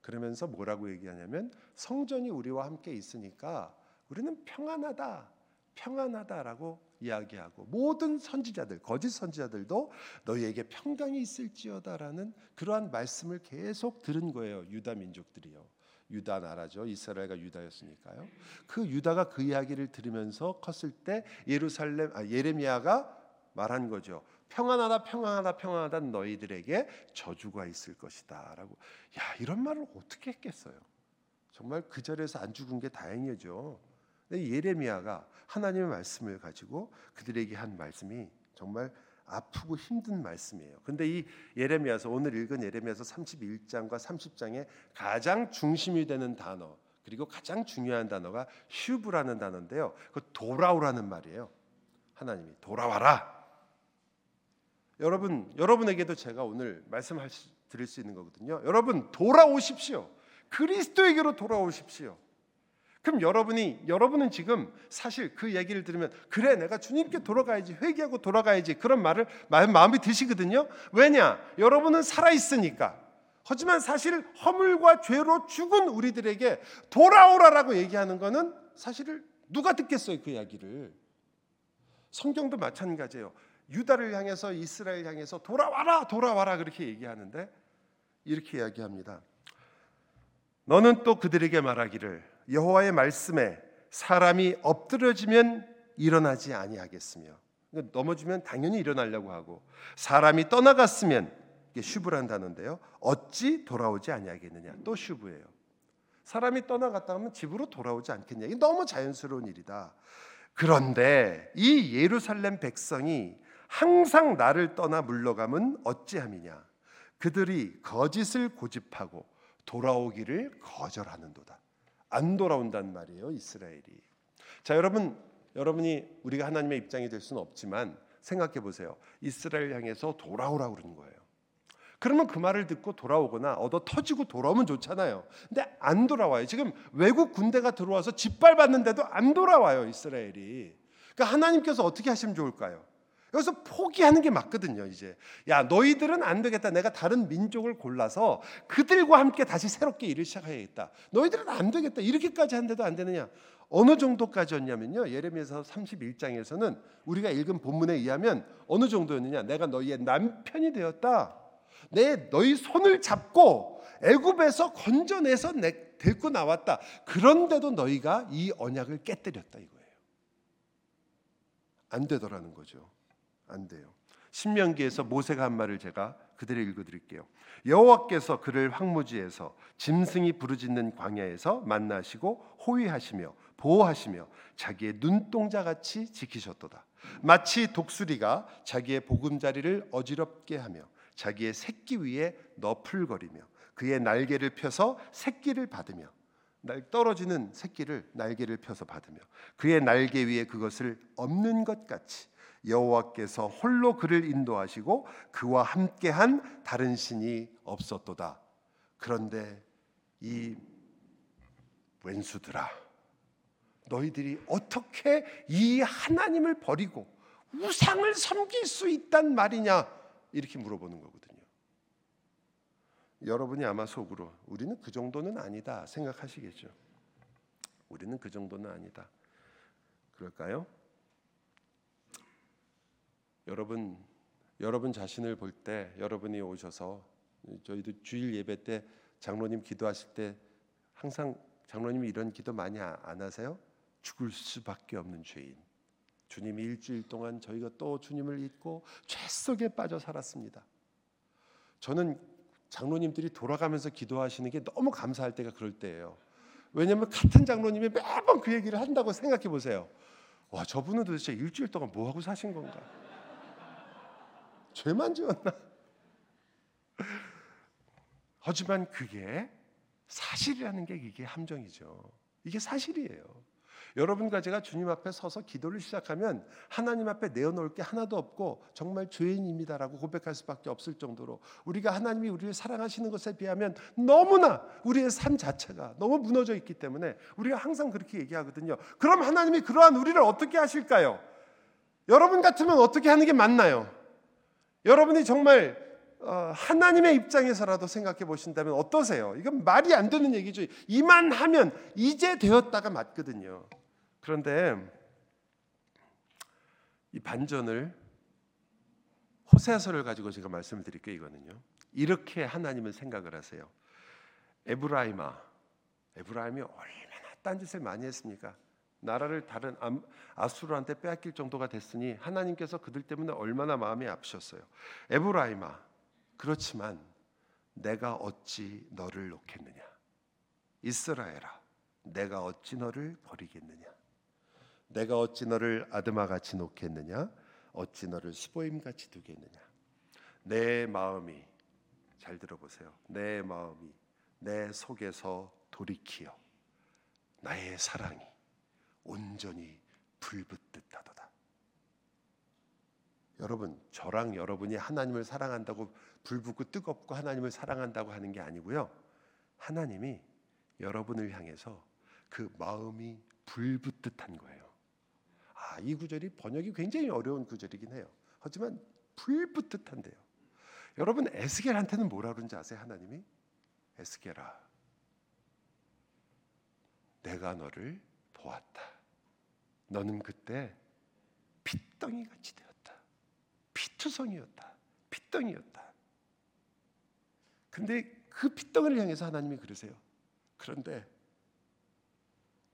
그러면서 뭐라고 얘기하냐면 성전이 우리와 함께 있으니까 우리는 평안하다. 평안하다라고 이야기하고 모든 선지자들 거짓 선지자들도 너희에게 평강이 있을지어다라는 그러한 말씀을 계속 들은 거예요. 유다 민족들이요. 유다 나라죠. 이스라엘가 유다였으니까요. 그 유다가 그 이야기를 들으면서 컸을 때 예루살렘 아, 예레미야가 말한 거죠. 평안하다 평안하다 평안하다 너희들에게 저주가 있을 것이다라고. 야, 이런 말을 어떻게 했겠어요? 정말 그 자리에서 안 죽은 게 다행이죠. 예레미야가 하나님의 말씀을 가지고 그들에게 한 말씀이 정말 아프고 힘든 말씀이에요. 근데 이 예레미야서 오늘 읽은 예레미야서 31장과 30장의 가장 중심이 되는 단어 그리고 가장 중요한 단어가 슈브라는 단어인데요. 그 돌아오라는 말이에요. 하나님이 돌아와라. 여러분 여러분에게도 제가 오늘 말씀할 드릴 수 있는 거거든요. 여러분 돌아오십시오. 그리스도에게로 돌아오십시오. 그럼 여러분이 여러분은 지금 사실 그 얘기를 들으면 그래 내가 주님께 돌아가야지 회개하고 돌아가야지 그런 말을 마음이 드시거든요. 왜냐? 여러분은 살아 있으니까. 하지만 사실 허물과 죄로 죽은 우리들에게 돌아오라라고 얘기하는 것은 사실을 누가 듣겠어요 그 이야기를. 성경도 마찬가지예요. 유다를 향해서 이스라엘 향해서 돌아와라 돌아와라 그렇게 얘기하는데 이렇게 이야기합니다. 너는 또 그들에게 말하기를 여호와의 말씀에 사람이 엎드려지면 일어나지 아니하겠으며 넘어지면 당연히 일어나려고 하고 사람이 떠나갔으면 이게 슈브란 단어인데요. 어찌 돌아오지 아니하겠느냐. 또 슈브예요. 사람이 떠나갔다 하면 집으로 돌아오지 않겠냐. 이게 너무 자연스러운 일이다. 그런데 이 예루살렘 백성이 항상 나를 떠나 물러가면 어찌함이냐. 그들이 거짓을 고집하고 돌아오기를 거절하는도다. 안 돌아온단 말이에요, 이스라엘이. 자, 여러분, 여러분이 우리가 하나님의 입장이 될 수는 없지만 생각해 보세요. 이스라엘 향해서 돌아오라 그러는 거예요. 그러면 그 말을 듣고 돌아오거나 얻어 터지고 돌아오면 좋잖아요. 근데 안 돌아와요. 지금 외국 군대가 들어와서 짓밟았는데도 안 돌아와요, 이스라엘이. 그러니까 하나님께서 어떻게 하시면 좋을까요? 여기서 포기하는 게 맞거든요, 이제. 야, 너희들은 안 되겠다. 내가 다른 민족을 골라서 그들과 함께 다시 새롭게 일을 시작해야겠다. 너희들은 안 되겠다. 이렇게까지 한데도 안 되느냐? 어느 정도까지였냐면요. 예레미야서 31장에서는 우리가 읽은 본문에 의하면 어느 정도였느냐? 내가 너희의 남편이 되었다. 내 너희 손을 잡고 애굽에서 건져내서 내, 데리고 나왔다. 그런데도 너희가 이 언약을 깨뜨렸다 이거예요. 안 되더라는 거죠. 안 돼요. 신명기에서 모세가 한 말을 제가 그대로 읽어 드릴게요. 여호와께서 그를 황무지에서 짐승이 부르짖는 광야에서 만나시고 호위하시며 보호하시며 자기의 눈동자 같이 지키셨도다. 마치 독수리가 자기의 보금자리를 어지럽게 하며 자기의 새끼 위에 너풀거리며 그의 날개를 펴서 새끼를 받으며 날 떨어지는 새끼를 날개를 펴서 받으며 그의 날개 위에 그것을 없는 것 같이 여호와께서 홀로 그를 인도하시고 그와 함께한 다른 신이 없었도다. 그런데 이 왼수들아 너희들이 어떻게 이 하나님을 버리고 우상을 섬길 수 있단 말이냐 이렇게 물어보는 거거든요. 여러분이 아마 속으로 우리는 그 정도는 아니다 생각하시겠죠. 우리는 그 정도는 아니다. 그럴까요? 여러분 여러분 자신을 볼 때 여러분이 오셔서 저희도 주일 예배 때 장로님 기도하실 때 항상 장로님이 이런 기도 많이 안 하세요? 죽을 수밖에 없는 죄인. 주님이 일주일 동안 저희가 또 주님을 잊고 죄 속에 빠져 살았습니다. 저는 장로님들이 돌아가면서 기도하시는 게 너무 감사할 때가 그럴 때예요. 왜냐하면 같은 장로님이 매번 그 얘기를 한다고 생각해 보세요. 와 저분은 도대체 일주일 동안 뭐 하고 사신 건가? 죄만 지었나? 하지만 그게 사실이라는 게 이게 함정이죠. 이게 사실이에요. 여러분과 제가 주님 앞에 서서 기도를 시작하면 하나님 앞에 내어놓을 게 하나도 없고 정말 죄인입니다라고 고백할 수밖에 없을 정도로 우리가 하나님이 우리를 사랑하시는 것에 비하면 너무나 우리의 삶 자체가 너무 무너져 있기 때문에 우리가 항상 그렇게 얘기하거든요. 그럼 하나님이 그러한 우리를 어떻게 하실까요? 여러분 같으면 어떻게 하는 게 맞나요? 여러분이 정말 어, 하나님의 입장에서라도 생각해 보신다면 어떠세요? 이건 말이 안 되는 얘기죠. 이만 하면 이제 되었다가 맞거든요. 그런데 이 반전을 호세아서를 가지고 제가 말씀을 드릴게요. 이거는요. 이렇게 하나님은 생각을 하세요. 에브라임아, 에브라임이 얼마나 딴짓을 많이 했습니까? 나라를 다른 아수르한테 빼앗길 정도가 됐으니 하나님께서 그들 때문에 얼마나 마음이 아프셨어요. 에브라임아, 그렇지만 내가 어찌 너를 놓겠느냐? 이스라엘아, 내가 어찌 너를 버리겠느냐? 내가 어찌 너를 아드마 같이 놓겠느냐? 어찌 너를 스보임 같이 두겠느냐? 내 마음이 잘 들어보세요. 내 마음이 내 속에서 돌이키어 나의 사랑이 온전히 불붙듯하도다. 여러분, 저랑 여러분이 하나님을 사랑한다고 불붙고 뜨겁고 하나님을 사랑한다고 하는 게 아니고요. 하나님이 여러분을 향해서 그 마음이 불붙듯한 거예요. 아, 이 구절이 번역이 굉장히 어려운 구절이긴 해요. 하지만 불붙듯한데요. 여러분 에스겔한테는 뭐라 그런지 아세요? 하나님이 에스겔아, 내가 너를 보았다. 너는 그때 핏덩이 같이 되었다. 피투성이었다. 핏덩이였다. 근데 그 핏덩이를 향해서 하나님이 그러세요. 그런데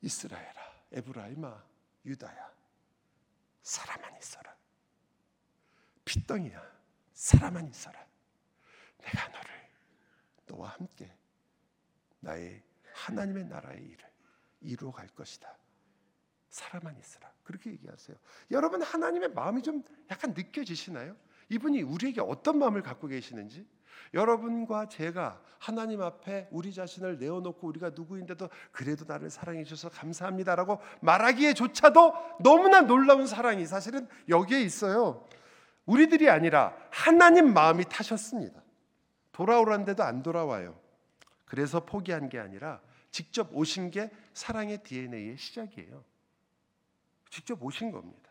이스라엘아, 에브라임아, 유다야, 살아만 있어라. 핏덩이야, 살아만 있어라. 내가 너를 너와 함께 나의 하나님의 나라의 일을 이루어 갈 것이다. 살아만 있으라. 그렇게 얘기하세요. 여러분 하나님의 마음이 좀 약간 느껴지시나요? 이분이 우리에게 어떤 마음을 갖고 계시는지 여러분과 제가 하나님 앞에 우리 자신을 내어놓고 우리가 누구인데도 그래도 나를 사랑해 주셔서 감사합니다라고 말하기에조차도 너무나 놀라운 사랑이 사실은 여기에 있어요. 우리들이 아니라 하나님 마음이 타셨습니다. 돌아오라는데도 안 돌아와요. 그래서 포기한 게 아니라 직접 오신 게 사랑의 DNA의 시작이에요. 직접 오신 겁니다.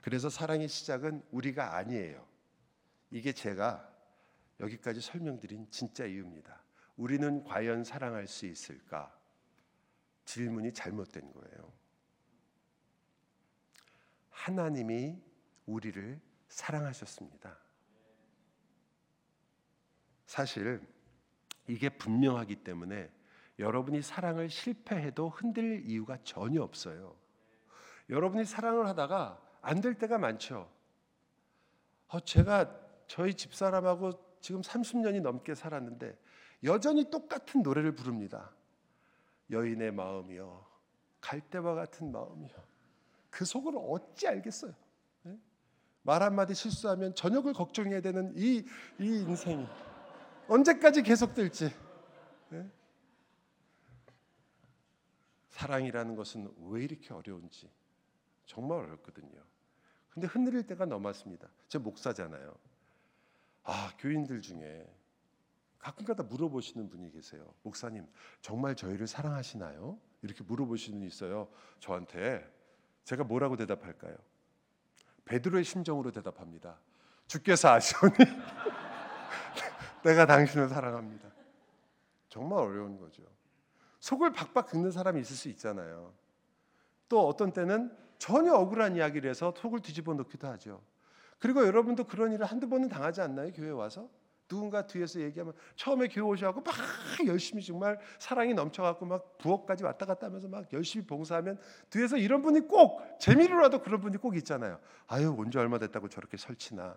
그래서 사랑의 시작은 우리가 아니에요. 이게 제가 여기까지 설명드린 진짜 이유입니다. 우리는 과연 사랑할 수 있을까? 질문이 잘못된 거예요. 하나님이 우리를 사랑하셨습니다. 사실 이게 분명하기 때문에 여러분이 사랑을 실패해도 흔들 이유가 전혀 없어요. 여러분이 사랑을 하다가 안 될 때가 많죠. 어, 제가 저희 집사람하고 지금 30년이 넘게 살았는데 여전히 똑같은 노래를 부릅니다. 여인의 마음이요. 갈대와 같은 마음이요. 그 속을 어찌 알겠어요. 네? 말 한마디 실수하면 저녁을 걱정해야 되는 이, 이 인생이 언제까지 계속될지. 네? 사랑이라는 것은 왜 이렇게 어려운지 정말 어렵거든요. 근데 흔들릴 때가 넘었습니다. 제 목사잖아요. 아, 교인들 중에 가끔가다 물어보시는 분이 계세요. 목사님, 정말 저희를 사랑하시나요? 이렇게 물어보시는 분이 있어요. 저한테 제가 뭐라고 대답할까요? 베드로의 심정으로 대답합니다. 주께서 아시오니 *laughs* 내가 당신을 사랑합니다. 정말 어려운 거죠. 속을 박박 긁는 사람이 있을 수 있잖아요. 또 어떤 때는 전혀 억울한 이야기를 해서 속을 뒤집어 놓기도 하죠. 그리고 여러분도 그런 일을 한두 번은 당하지 않나요? 교회 와서? 누군가 뒤에서 얘기하면 처음에 교회 오셔갖고 막 열심히 정말 사랑이 넘쳐갖고 막 부엌까지 왔다 갔다 하면서 막 열심히 봉사하면 뒤에서 이런 분이 꼭 재미로라도 그런 분이 꼭 있잖아요. 아유 온 지 얼마 됐다고 저렇게 설치나.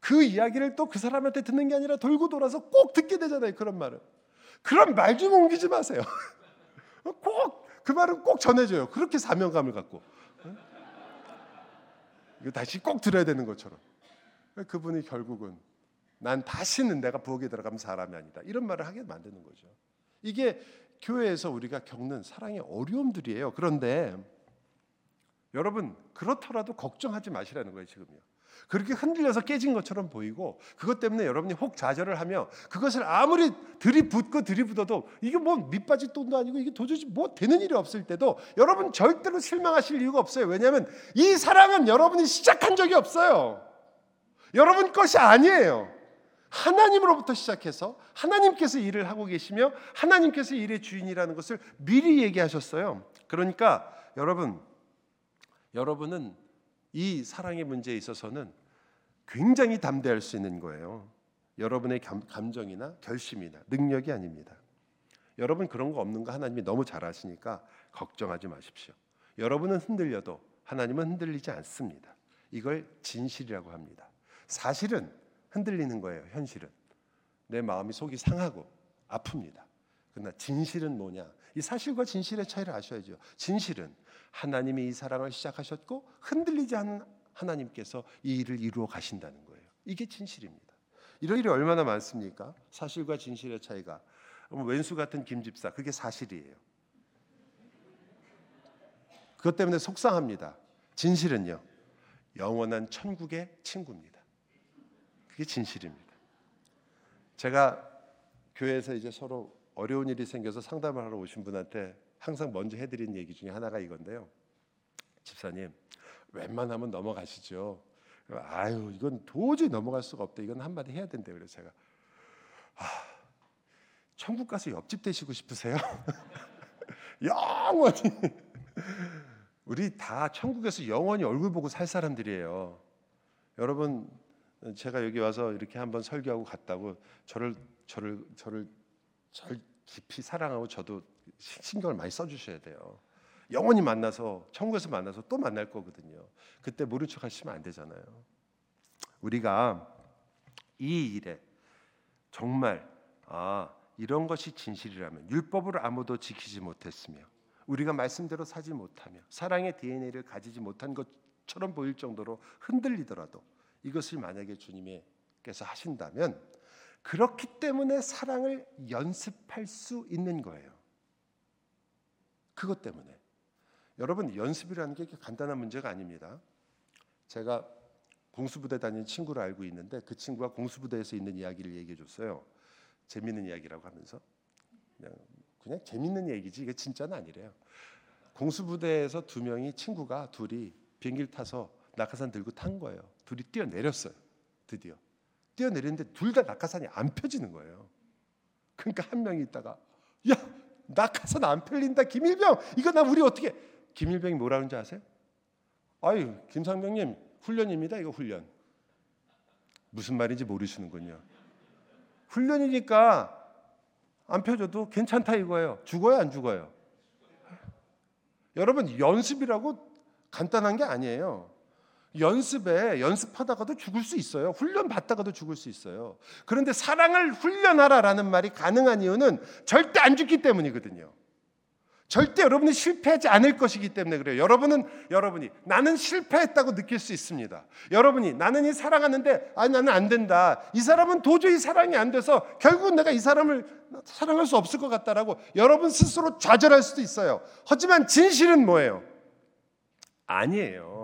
그 이야기를 또 그 사람한테 듣는 게 아니라 돌고 돌아서 꼭 듣게 되잖아요. 그런 말을. 그런 말 좀 옮기지 마세요. *laughs* 꼭 그 말은 꼭 전해줘요. 그렇게 사명감을 갖고. 이거 다시 꼭 들어야 되는 것처럼. 그분이 결국은 난 다시는 내가 부엌에 들어가면 사람이 아니다. 이런 말을 하게 만드는 거죠. 이게 교회에서 우리가 겪는 사랑의 어려움들이에요. 그런데 여러분 그렇더라도 걱정하지 마시라는 거예요 지금요. 그렇게 흔들려서 깨진 것처럼 보이고 그것 때문에 여러분이 혹 좌절을 하며 그것을 아무리 들이붓고 들이붓어도 이게 뭐 밑바지 돈도 아니고 이게 도저히 뭐 되는 일이 없을 때도 여러분 절대로 실망하실 이유가 없어요. 왜냐하면 이 사랑은 여러분이 시작한 적이 없어요. 여러분 것이 아니에요. 하나님으로부터 시작해서 하나님께서 일을 하고 계시며 하나님께서 일의 주인이라는 것을 미리 얘기하셨어요. 그러니까 여러분 여러분은 이 사랑의 문제에 있어서는 굉장히 담대할 수 있는 거예요. 여러분의 감, 정이나 결심이나 능력이 아닙니다. 여러분 그런 거 없는 거 하나님이 너무 잘 아시니까 걱정하지 마십시오. 여러분은 흔들려도 하나님은 흔들리지 않습니다. 이걸 진실이라고 합니다. 사실은 흔들리는 거예요. 현실은 내 마음이 속이 상하고 아픕니다. 그러나 진실은 뭐냐? 이 사실과 진실의 차이를 아셔야죠. 진실은 하나님이 이 사랑을 시작하셨고 흔들리지 않은 하나님께서 이 일을 이루어 가신다는 거예요. 이게 진실입니다. 이런 일이 얼마나 많습니까? 사실과 진실의 차이가 왼수 같은 김 집사 그게 사실이에요. 그것 때문에 속상합니다. 진실은요. 영원한 천국의 친구입니다. 그게 진실입니다. 제가 교회에서 이제 서로 어려운 일이 생겨서 상담을 하러 오신 분한테 항상 먼저 해드린 얘기 중에 하나가 이건데요. 집사님, 웬만하면 넘어가시죠. 아유, 이건 도저히 넘어갈 수가 없다. 이건 한마디 해야 된대. 그래서 제가 아, 천국 가서 옆집 되시고 싶으세요? *laughs* 영원히 우리 다 천국에서 영원히 얼굴 보고 살 사람들이에요. 여러분, 제가 여기 와서 이렇게 한번 설교하고 갔다고 저를 저를 저를 절 깊이 사랑하고 저도 신경을 많이 써주셔야 돼요. 영원히 만나서 천국에서 만나서 또 만날 거거든요. 그때 모른 척 하시면 안 되잖아요. 우리가 이 일에 정말 아 이런 것이 진실이라면 율법을 아무도 지키지 못했으며 우리가 말씀대로 사지 못하며 사랑의 DNA를 가지지 못한 것처럼 보일 정도로 흔들리더라도 이것을 만약에 주님께서 하신다면 그렇기 때문에 사랑을 연습할 수 있는 거예요. 그것 때문에 여러분 연습이라는 게 간단한 문제가 아닙니다. 제가 공수부대 다니는 친구를 알고 있는데 그 친구가 공수부대에서 있는 이야기를 얘기해 줬어요. 재밌는 이야기라고 하면서 그냥 그냥 재밌는 얘기지 이게 진짜는 아니래요. 공수부대에서 두 명이 친구가 둘이 비행기를 타서 낙하산 들고 탄 거예요. 둘이 뛰어내렸어요. 드디어 뛰어내렸는데 둘 다 낙하산이 안 펴지는 거예요. 그러니까 한 명이 있다가 야 낙하산 안 펴린다. 김일병. 이거 나 우리 어떻게 김일병이 뭐라는 줄 아세요? 아유 김상병님 훈련입니다 이거 훈련. 무슨 말인지 모르시는군요. 훈련이니까 안 펴져도 괜찮다 이거예요. 죽어요 안 죽어요? 여러분 연습이라고 간단한 게 아니에요 연습에 연습하다가도 죽을 수 있어요. 훈련 받다가도 죽을 수 있어요. 그런데 사랑을 훈련하라라는 말이 가능한 이유는 절대 안 죽기 때문이거든요. 절대 여러분이 실패하지 않을 것이기 때문에 그래요. 여러분은 여러분이 나는 실패했다고 느낄 수 있습니다. 여러분이 나는 이 사랑하는데 아 나는 안 된다. 이 사람은 도저히 사랑이 안 돼서 결국은 내가 이 사람을 사랑할 수 없을 것 같다라고 여러분 스스로 좌절할 수도 있어요. 하지만 진실은 뭐예요? 아니에요.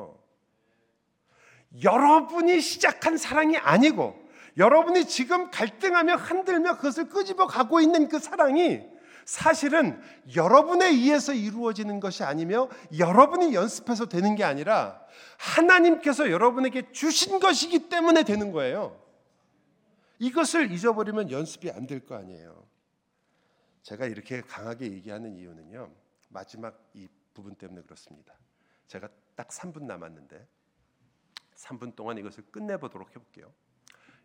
여러분이 시작한 사랑이 아니고 여러분이 지금 갈등하며 흔들며 그것을 끄집어 가고 있는 그 사랑이 사실은 여러분에 의해서 이루어지는 것이 아니며 여러분이 연습해서 되는 게 아니라 하나님께서 여러분에게 주신 것이기 때문에 되는 거예요. 이것을 잊어버리면 연습이 안 될 거 아니에요. 제가 이렇게 강하게 얘기하는 이유는요. 마지막 이 부분 때문에 그렇습니다. 제가 딱 3분 남았는데 3분 동안 이것을 끝내보도록 해볼게요.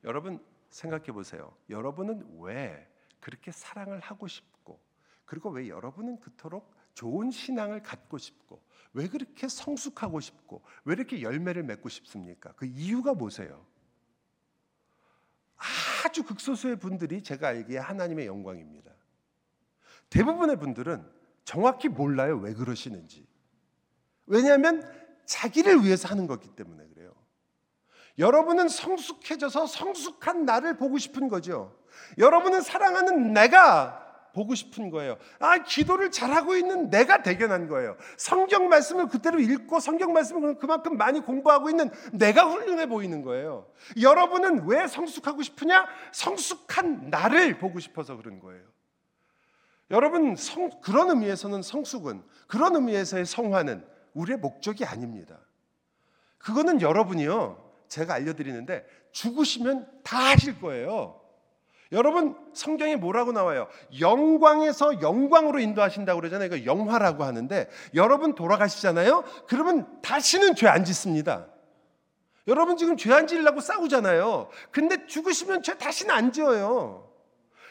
여러분 생각해 보세요. 여러분은 왜 그렇게 사랑을 하고 싶고 그리고 왜 여러분은 그토록 좋은 신앙을 갖고 싶고 왜 그렇게 성숙하고 싶고 왜 이렇게 열매를 맺고 싶습니까? 그 이유가 뭐세요? 아주 극소수의 분들이 제가 알기에 하나님의 영광입니다. 대부분의 분들은 정확히 몰라요. 왜 그러시는지. 왜냐하면 자기를 위해서 하는 거기 때문에 그래요. 여러분은 성숙해져서 성숙한 나를 보고 싶은 거죠. 여러분은 사랑하는 내가 보고 싶은 거예요. 아, 기도를 잘하고 있는 내가 대견한 거예요. 성경 말씀을 그대로 읽고 성경 말씀을 그만큼 많이 공부하고 있는 내가 훌륭해 보이는 거예요. 여러분은 왜 성숙하고 싶으냐? 성숙한 나를 보고 싶어서 그런 거예요. 여러분, 성, 그런 의미에서는 성숙은, 그런 의미에서의 성화는 우리의 목적이 아닙니다. 그거는 여러분이요. 제가 알려드리는데 죽으시면 다 하실 거예요. 여러분 성경에 뭐라고 나와요? 영광에서 영광으로 인도하신다고 그러잖아요. 이거 영화라고 하는데 여러분 돌아가시잖아요. 그러면 다시는 죄 안 짓습니다. 여러분 지금 죄 안 지으려고 싸우잖아요. 근데 죽으시면 죄 다시는 안 지어요.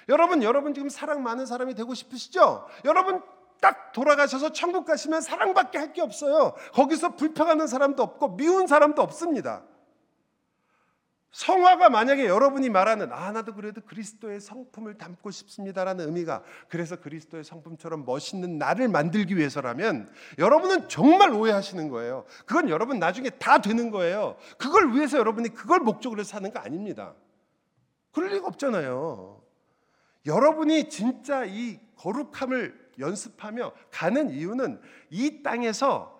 여러분 여러분 지금 사랑 많은 사람이 되고 싶으시죠? 여러분 딱 돌아가셔서 천국 가시면 사랑밖에 할 게 없어요. 거기서 불평하는 사람도 없고 미운 사람도 없습니다. 성화가 만약에 여러분이 말하는 아 나도 그래도 그리스도의 성품을 담고 싶습니다라는 의미가 그래서 그리스도의 성품처럼 멋있는 나를 만들기 위해서라면 여러분은 정말 오해하시는 거예요. 그건 여러분 나중에 다 되는 거예요. 그걸 위해서 여러분이 그걸 목적으로 사는 거 아닙니다. 그럴 리가 없잖아요. 여러분이 진짜 이 거룩함을 연습하며 가는 이유는 이 땅에서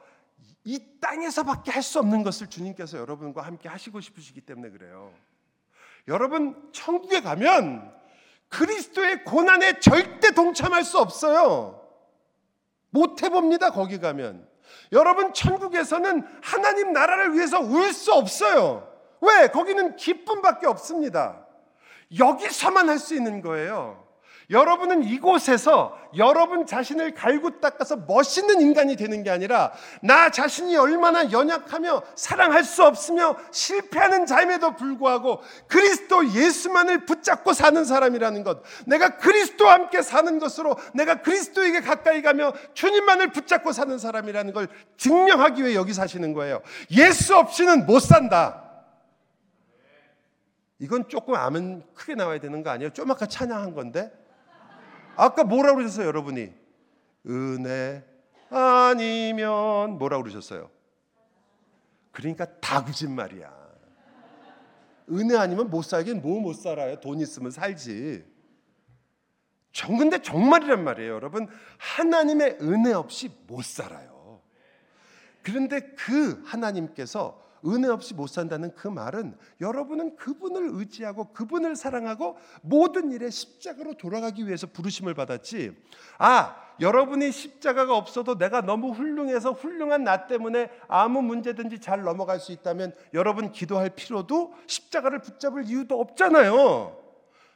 이 땅에서밖에 할 수 없는 것을 주님께서 여러분과 함께 하시고 싶으시기 때문에 그래요. 여러분 천국에 가면 그리스도의 고난에 절대 동참할 수 없어요. 못 해봅니다 거기 가면. 여러분 천국에서는 하나님 나라를 위해서 울 수 없어요. 왜? 거기는 기쁨밖에 없습니다. 여기서만 할 수 있는 거예요. 여러분은 이곳에서 여러분 자신을 갈고 닦아서 멋있는 인간이 되는 게 아니라 나 자신이 얼마나 연약하며 사랑할 수 없으며 실패하는 자임에도 불구하고 그리스도 예수만을 붙잡고 사는 사람이라는 것. 내가 그리스도와 함께 사는 것으로 내가 그리스도에게 가까이 가며 주님만을 붙잡고 사는 사람이라는 걸 증명하기 위해 여기 사시는 거예요. 예수 없이는 못 산다. 이건 조금 아멘 크게 나와야 되는 거 아니에요? 좀 아까 찬양한 건데. 아까 뭐라고 그러셨어요, 여러분이? 은혜 아니면 뭐라고 그러셨어요? 그러니까 다 거짓말이야. 은혜 아니면 못 살긴 뭐 못 살아요. 돈 있으면 살지. 정 근데 정말이란 말이에요, 여러분. 하나님의 은혜 없이 못 살아요. 그런데 그 하나님께서 은혜 없이 못 산다는 그 말은 여러분은 그분을 의지하고 그분을 사랑하고 모든 일에 십자가로 돌아가기 위해서 부르심을 받았지. 아, 여러분이 십자가가 없어도 내가 너무 훌륭해서 훌륭한 나 때문에 아무 문제든지 잘 넘어갈 수 있다면 여러분 기도할 필요도 십자가를 붙잡을 이유도 없잖아요.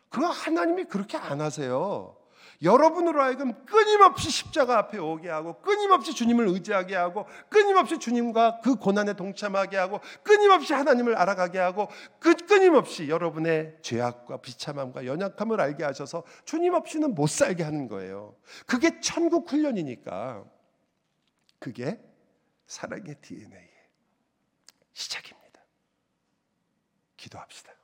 그거 하나님이 그렇게 안 하세요. 여러분으로 하여금 끊임없이 십자가 앞에 오게 하고 끊임없이 주님을 의지하게 하고 끊임없이 주님과 그 고난에 동참하게 하고 끊임없이 하나님을 알아가게 하고 끊임없이 여러분의 죄악과 비참함과 연약함을 알게 하셔서 주님 없이는 못 살게 하는 거예요. 그게 천국 훈련이니까 그게 사랑의 DNA의 시작입니다. 기도합시다.